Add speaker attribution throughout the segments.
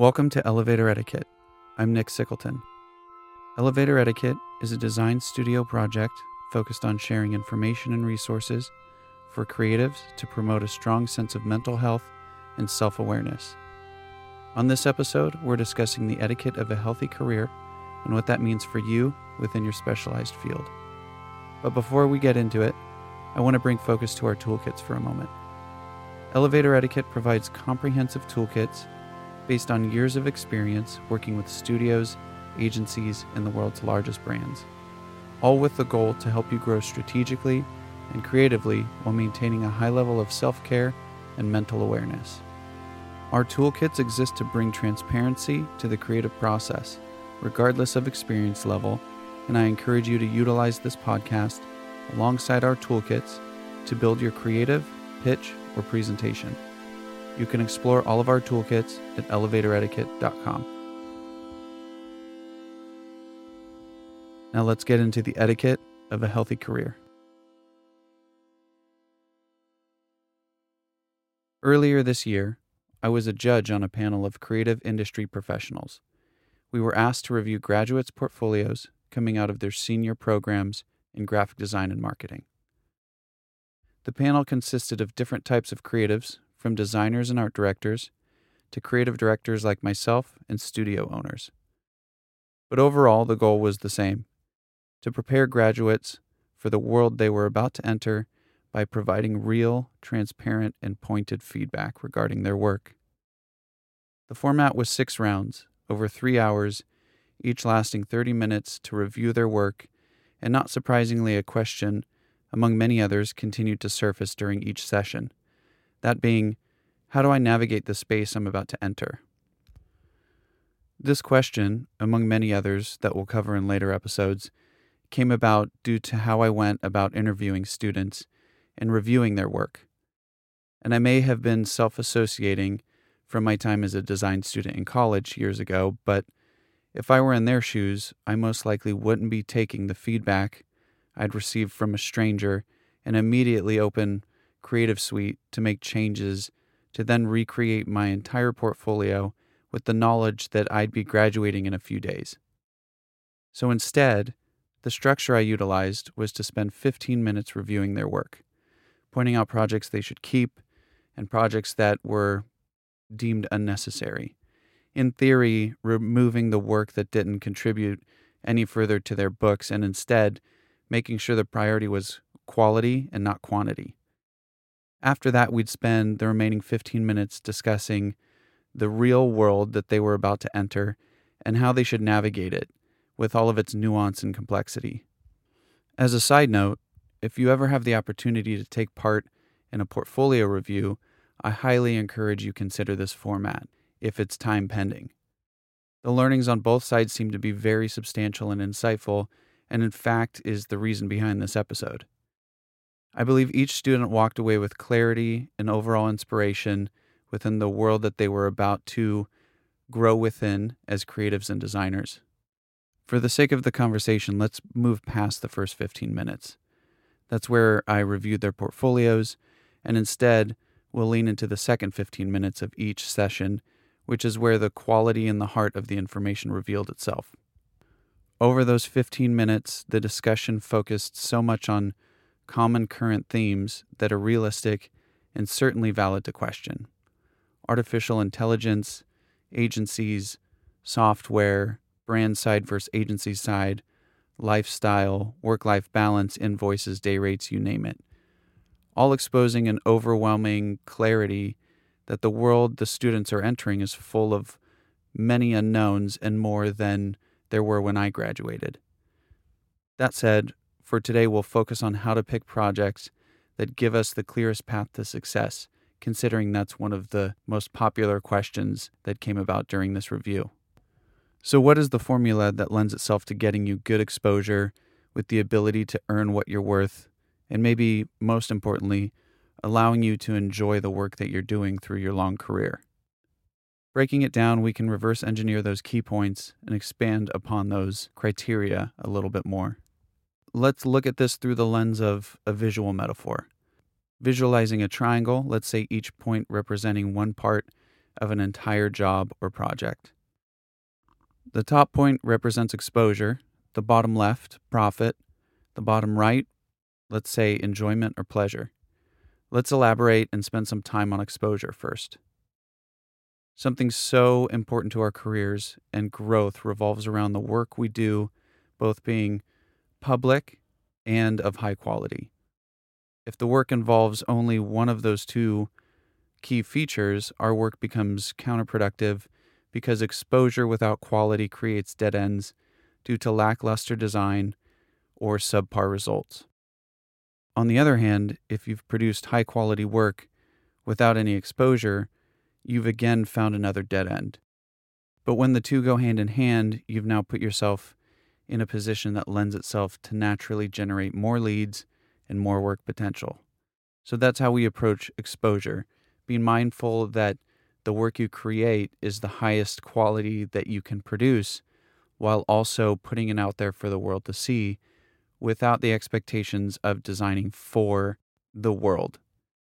Speaker 1: Welcome to Elevator Etiquette. I'm Nick Sickleton. Elevator Etiquette is a design studio project focused on sharing information and resources for creatives to promote a strong sense of mental health and self awareness. On this episode, we're discussing the etiquette of a healthy career and what that means for you within your specialized field. But before we get into it, I want to bring focus to our toolkits for a moment. Elevator Etiquette provides comprehensive toolkits based on years of experience working with studios, agencies, and the world's largest brands, all with the goal to help you grow strategically and creatively while maintaining a high level of self care and mental awareness. Our toolkits exist to bring transparency to the creative process, regardless of experience level, and I encourage you to utilize this podcast alongside our toolkits to build your creative, pitch, or presentation. You can explore all of our toolkits at elevatoretiquette.com. Now let's get into the etiquette of a healthy career. Earlier this year, I was a judge on a panel of creative industry professionals. We were asked to review graduates' portfolios coming out of their senior programs in graphic design and marketing. The panel consisted of different types of creatives, from designers and art directors to creative directors like myself and studio owners. But overall, the goal was the same to prepare graduates for the world they were about to enter by providing real, transparent, and pointed feedback regarding their work. The format was six rounds, over three hours, each lasting 30 minutes to review their work, and not surprisingly, a question, among many others, continued to surface during each session. That being, how do I navigate the space I'm about to enter? This question, among many others that we'll cover in later episodes, came about due to how I went about interviewing students and reviewing their work. And I may have been self associating from my time as a design student in college years ago, but if I were in their shoes, I most likely wouldn't be taking the feedback I'd received from a stranger and immediately open Creative Suite to make changes to then recreate my entire portfolio with the knowledge that I'd be graduating in a few days. So instead, the structure I utilized was to spend 15 minutes reviewing their work, pointing out projects they should keep and projects that were deemed unnecessary. In theory, removing the work that didn't contribute any further to their books and instead making sure the priority was quality and not quantity. After that, we'd spend the remaining 15 minutes discussing the real world that they were about to enter and how they should navigate it with all of its nuance and complexity. As a side note, if you ever have the opportunity to take part in a portfolio review, I highly encourage you consider this format if it's time pending. The learnings on both sides seem to be very substantial and insightful, and in fact is the reason behind this episode. I believe each student walked away with clarity and overall inspiration within the world that they were about to grow within as creatives and designers. For the sake of the conversation, let's move past the first 15 minutes. That's where I reviewed their portfolios, and instead, we'll lean into the second 15 minutes of each session, which is where the quality and the heart of the information revealed itself. Over those 15 minutes, the discussion focused so much on common current themes that are realistic and certainly valid to question artificial intelligence, agencies, software, brand side versus agency side, lifestyle, work life balance, invoices, day rates, you name it. All exposing an overwhelming clarity that the world the students are entering is full of many unknowns and more than there were when I graduated. That said, for today, we'll focus on how to pick projects that give us the clearest path to success, considering that's one of the most popular questions that came about during this review. So, what is the formula that lends itself to getting you good exposure with the ability to earn what you're worth, and maybe most importantly, allowing you to enjoy the work that you're doing through your long career? Breaking it down, we can reverse engineer those key points and expand upon those criteria a little bit more let's look at this through the lens of a visual metaphor. Visualizing a triangle, let's say each point representing one part of an entire job or project. The top point represents exposure, the bottom left, profit, the bottom right, let's say enjoyment or pleasure. Let's elaborate and spend some time on exposure first. Something so important to our careers and growth revolves around the work we do, both being public and of high quality. If the work involves only one of those two key features, our work becomes counterproductive because exposure without quality creates dead ends due to lackluster design or subpar results. On the other hand, if you've produced high quality work without any exposure, you've again found another dead end. But when the two go hand in hand, you've now put yourself in a position that lends itself to naturally generate more leads and more work potential. So that's how we approach exposure, being mindful that the work you create is the highest quality that you can produce while also putting it out there for the world to see without the expectations of designing for the world.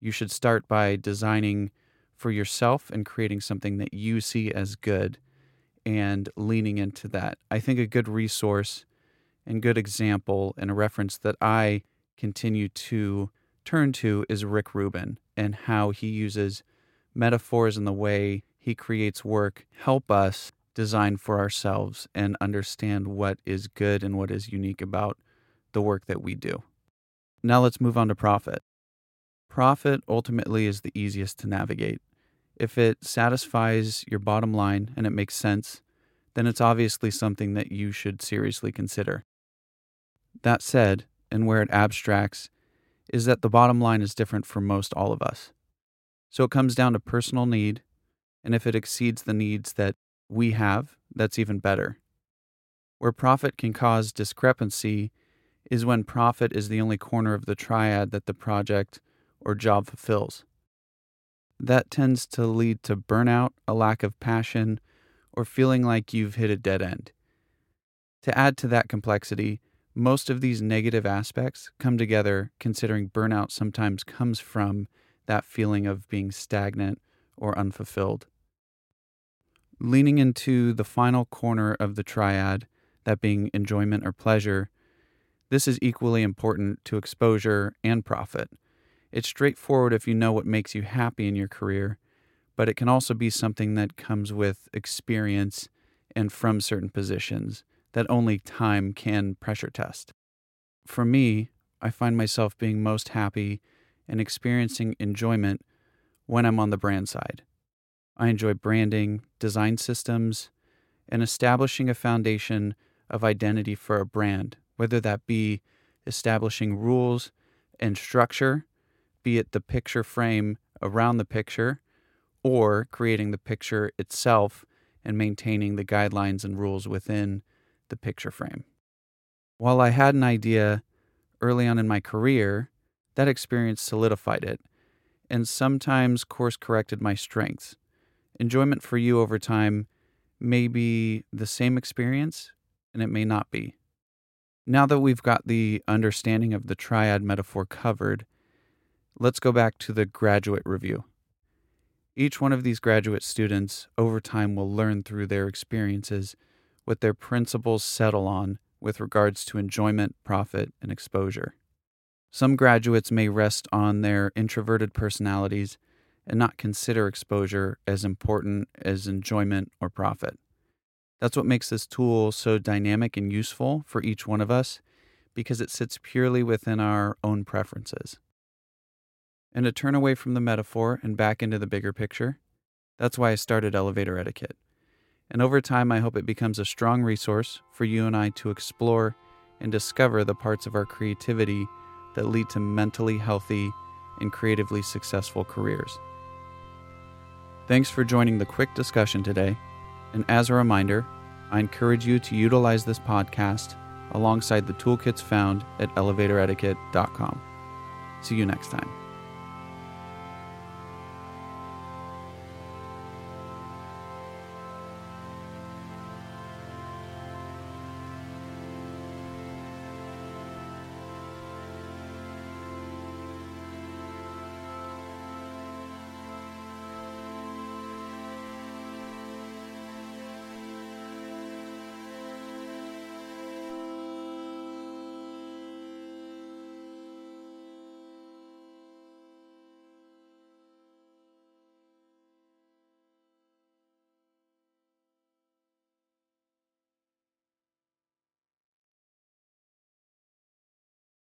Speaker 1: You should start by designing for yourself and creating something that you see as good and leaning into that. I think a good resource and good example and a reference that I continue to turn to is Rick Rubin and how he uses metaphors and the way he creates work help us design for ourselves and understand what is good and what is unique about the work that we do. Now let's move on to profit. Profit ultimately is the easiest to navigate. If it satisfies your bottom line and it makes sense, then it's obviously something that you should seriously consider. That said, and where it abstracts, is that the bottom line is different for most all of us. So it comes down to personal need, and if it exceeds the needs that we have, that's even better. Where profit can cause discrepancy is when profit is the only corner of the triad that the project or job fulfills. That tends to lead to burnout, a lack of passion, or feeling like you've hit a dead end. To add to that complexity, most of these negative aspects come together considering burnout sometimes comes from that feeling of being stagnant or unfulfilled. Leaning into the final corner of the triad, that being enjoyment or pleasure, this is equally important to exposure and profit. It's straightforward if you know what makes you happy in your career, but it can also be something that comes with experience and from certain positions that only time can pressure test. For me, I find myself being most happy and experiencing enjoyment when I'm on the brand side. I enjoy branding, design systems, and establishing a foundation of identity for a brand, whether that be establishing rules and structure, be it the picture frame around the picture, or creating the picture itself and maintaining the guidelines and rules within the picture frame. While I had an idea early on in my career that experience solidified it and sometimes course corrected my strengths. Enjoyment for you over time may be the same experience and it may not be. Now that we've got the understanding of the triad metaphor covered, let's go back to the graduate review. Each one of these graduate students over time will learn through their experiences what their principles settle on with regards to enjoyment, profit, and exposure. Some graduates may rest on their introverted personalities and not consider exposure as important as enjoyment or profit. That's what makes this tool so dynamic and useful for each one of us because it sits purely within our own preferences. And to turn away from the metaphor and back into the bigger picture, that's why I started Elevator Etiquette. And over time, I hope it becomes a strong resource for you and I to explore and discover the parts of our creativity that lead to mentally healthy and creatively successful careers. Thanks for joining the quick discussion today. And as a reminder, I encourage you to utilize this podcast alongside the toolkits found at elevatoretiquette.com. See you next time.